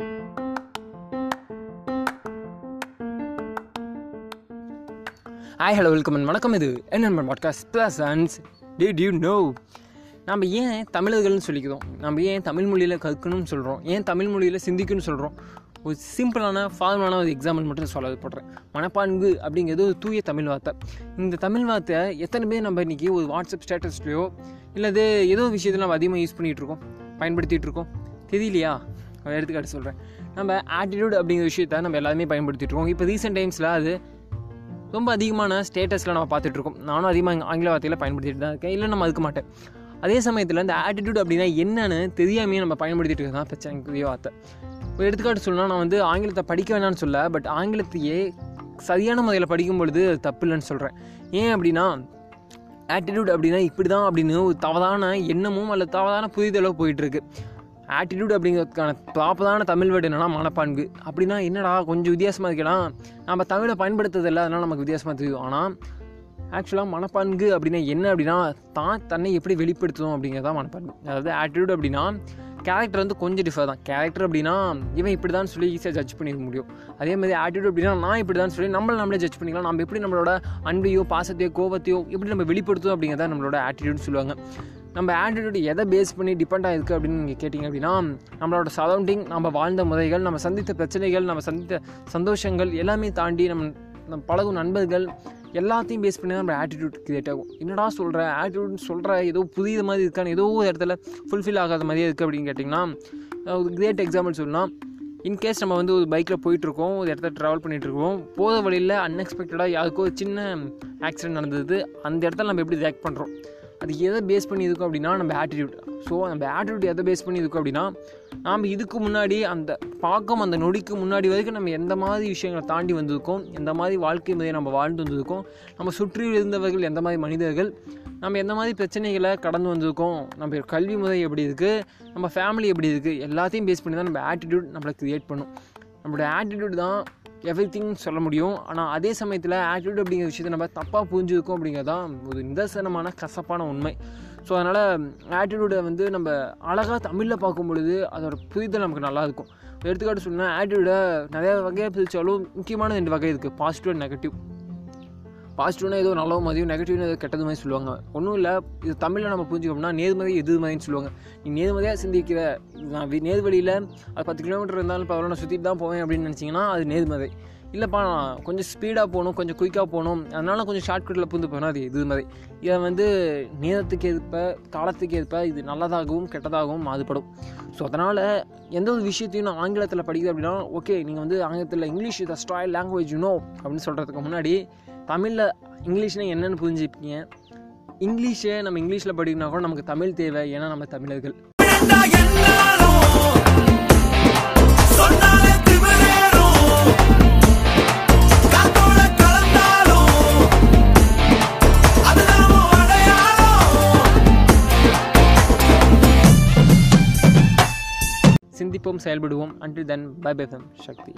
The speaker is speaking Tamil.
ஹாய் ஹலோ வெல்கம் அண்ட் வணக்கம். இது என்ன podcast plus did you know நம்ம ஏன் தமிழர்கள்னு சொல்லிக்கிறோம்? நம்ம ஏன் தமிழ் மொழியில் கற்கணும்னு சொல்கிறோம் ஏன் தமிழ் மொழியில் சிந்திக்கணும்னு சொல்கிறோம் ஒரு சிம்பிளான ஃபார்மலான ஒரு எக்ஸாம்பிள் மட்டும் சொல்ல போடுறேன். மனப்பான்கு அப்படிங்கிறது ஒரு தூய தமிழ் வார்த்தை. இந்த தமிழ் வார்த்தை எத்தனை பேர் நம்ம இன்றைக்கி ஒரு வாட்ஸ்அப் ஸ்டேட்டஸ்லையோ இல்லது ஏதோ விஷயத்தில் நம்ம அதிகமாக யூஸ் பண்ணிகிட்டு இருக்கோம்? பயன்படுத்திகிட்டு இருக்கோம்? தெரியலையா? எடுத்துக்காட்டு சொல்கிறேன் நம்ம ஆட்டிடியூட் அப்படிங்கிற விஷயத்த நம்ம எல்லாருமே பயன்படுத்திட்டுருக்கோம் இப்போ ரீசெண்ட் டைம்ஸில் அது ரொம்ப அதிகமான ஸ்டேட்டஸில் நம்ம பார்த்துட்ருக்கோம் நானும் அதிகமாக ஆங்கில வார்த்தையில் பயன்படுத்திட்டு தான் இருக்கேன். இல்லை நம்ம அதுக்கு மாட்டேன். அதே சமயத்தில் இந்த ஆட்டிடியூட் அப்படின்னா என்னன்னு தெரியாமையே நம்ம பயன்படுத்திட்டு இருக்கோம். தான் பிரச்சனைக்குரிய வார்த்தை. ஒரு எடுத்துக்காட்டு சொல்லணும் நான் வந்து ஆங்கிலத்தை படிக்க வேணாம்னு சொல்ல பட் ஆங்கிலத்தையே சரியான முறையில் படிக்கும் பொழுது தப்பு இல்லைன்னு சொல்கிறேன் ஏன் அப்படின்னா ஆட்டிடியூட் அப்படின்னா இப்படி தான் அப்படின்னு ஒரு தவறான எண்ணமும் அல்லது தவறான புரிதலோ போயிட்டுருக்கு ஆட்டிடியூட் அப்படிங்கிறதுக்கான ப்ராப்பரான தமிழ் வேர்டு என்னன்னா மனப்பான்கு. அப்படின்னா என்னடா கொஞ்சம் வித்தியாசமாக இருக்கலாம் நம்ம தமிழை பயன்படுத்துறதில்ல அதனால் நமக்கு வித்தியாசமாக தெரியும். ஆனால் ஆக்சுவலாக மனப்பான்கு அப்படின்னா என்ன அப்படின்னா தான் தன்னை எப்படி வெளிப்படுத்தணும் அப்படிங்கிறதா மனப்பான்கு. அதாவது ஆட்டிடியூட் அப்படின்னா கேரக்டர் வந்து கொஞ்சம் டிஃபர் தான். கேரக்டர் அப்படின்னா இவன் இப்படி தான் சொல்லி ஈஸியாக ஜட்ஜ் பண்ணிக்க முடியும். அதே மாதிரி ஆட்டிடியூட் அப்படின்னா நான் இப்படி தான் சொல்லி நம்மளை நம்மளே ஜட்ஜ் பண்ணிக்கலாம். நம்ம எப்படி நம்மளோட அன்பையோ பாசத்தையோ கோபத்தையோ எப்படி நம்ம வெளிப்படுத்தும் அப்படிங்கிறத நம்மளோட ஆட்டிடியூட்னு சொல்லுவாங்க. நம்ம ஆட்டிடியூட் எதை பேஸ் பண்ணி டிபெண்ட் ஆகிருக்கு அப்படின்னு நீங்கள் கேட்டிங்க அப்படின்னா நம்மளோட சரௌண்டிங் நம்ம வாழ்ந்த முறைகள் நம்ம சந்தித்த பிரச்சனைகள் நம்ம சந்தித்த சந்தோஷங்கள் எல்லாமே தாண்டி நம்ம நம்ம பழகும் நண்பர்கள் எல்லாத்தையும் பேஸ் பண்ணி தான் நம்ம ஆட்டிடியூட் கிரியேட் ஆகும். என்னடா சொல்கிற ஆட்டிடியூட் சொல்கிற ஏதோ புதிய மாதிரி இருக்கான்னு ஏதோ ஒரு இடத்துல ஃபுல்ஃபில் ஆகாத மாதிரியே இருக்குது அப்படின்னு கேட்டிங்கன்னா ஒரு கிரேட் எக்ஸாம்பிள் சொல்லலாம் இன்கேஸ் நம்ம வந்து ஒரு பைக்கில் போயிட்டுருக்கோம் ஒரு இடத்துல ட்ராவல் பண்ணிகிட்ருக்கோம் போகிற வழியில் அன்எக்ஸ்பெக்டடாக யாருக்கோ ஒரு சின்ன ஆக்சிடென்ட் நடந்தது அந்த இடத்துல நம்ம எப்படி ரியாக்ட் பண்ணுறோம் அது எதை பேஸ் பண்ணி இருக்கும் அப்படின்னா நம்ம ஆட்டிடியூட் ஸோ நம்ம ஆட்டிடியூட் எதை பேஸ் பண்ணி இருக்கும் அப்படின்னா நாம் இதுக்கு முன்னாடி அந்த பார்க்கும் அந்த நொடிக்கு முன்னாடி வரைக்கும் நம்ம எந்த மாதிரி விஷயங்களை தாண்டி வந்திருக்கோம் எந்த மாதிரி வாழ்க்கை முறையை நம்ம வாழ்ந்து வந்திருக்கோம் நம்ம சுற்றி இருந்தவர்கள் எந்த மாதிரி மனிதர்கள் நம்ம எந்த மாதிரி பிரச்சனைகளை கடந்து வந்திருக்கோம் நம்ம கல்வி முறை எப்படி இருக்குது நம்ம ஃபேமிலி எப்படி இருக்குது எல்லாத்தையும் பேஸ் பண்ணி தான் நம்ம ஆட்டிடியூட் நம்மளை க்ரியேட் பண்ணும். நம்மளோட ஆட்டிடியூட் தான் எவ்ரி திங் சொல்ல முடியும். ஆனால் அதே சமயத்தில் ஆட்டிடியூட் அப்படிங்கிற விஷயத்தை நம்ம தப்பாக புரிஞ்சுருக்கோம் அப்படிங்கிறது தான் ஒரு நிதர்சனமான கசப்பான உண்மை. ஸோ அதனால் ஆட்டிடியூடை வந்து நம்ம அழகாக தமிழில் பார்க்கும் பொழுது அதோட புரிதல் நமக்கு நல்லாயிருக்கும் எடுத்துக்காட்டு சொன்னால் ஆட்டிடியூடை நிறையா வகையாக பிரித்தாலும் முக்கியமான ரெண்டு வகை இருக்குது பாசிட்டிவ் அண்ட் நெகட்டிவ் பாசிட்டிவ்னா ஏதோ நல்ல மதியம் நெகட்டிவ்னு ஏதோ கெட்டது மாதிரி சொல்லுவாங்க. ஒன்றும் இல்லை இது தமிழில் நம்ம புரிஞ்சுக்கோம்னா நேர்மதி எது மாதிரின்னு சொல்லுவாங்க. நீ நேர்மதியாக சிந்திக்கிற நான் நேர்வழியில் அது பத்து கிலோமீட்டர் இருந்தாலும் பரவாயில்ல நான் சுற்றிட்டு தான் போவேன் அப்படின்னு நினச்சிங்கன்னா அது நேர்மதி இல்லைப்பா நான் கொஞ்சம் ஸ்பீடாக போகணும் கொஞ்சம் குயிக்காக போகணும். அதனால கொஞ்சம் ஷார்ட்கட்டில் புந்து போனால் அது இது மாதிரி? இதை வந்து நேரத்துக்கு ஏற்ப காலத்துக்கு ஏற்ப இது நல்லதாகவும் கெட்டதாகவும் மாறுபடும். ஸோ அதனால் எந்த ஒரு விஷயத்தையும் நான் ஆங்கிலத்தில் படிக்குது அப்படின்னா ஓகே நீங்கள் வந்து ஆங்கிலத்தில் English the style language you know அப்படின்னு சொல்கிறதுக்கு முன்னாடி தமிழில் இங்கிலீஷ்னால் என்னென்னு புரிஞ்சுப்பீங்க இங்கிலீஷே நம்ம இங்கிலீஷில் படிக்கணும்னா கூட நமக்கு தமிழ் தேவை ஏன்னா நம்ம தமிழர்கள். சிந்திப்போம் செயல்படுவோம். Until then bye bye Shakti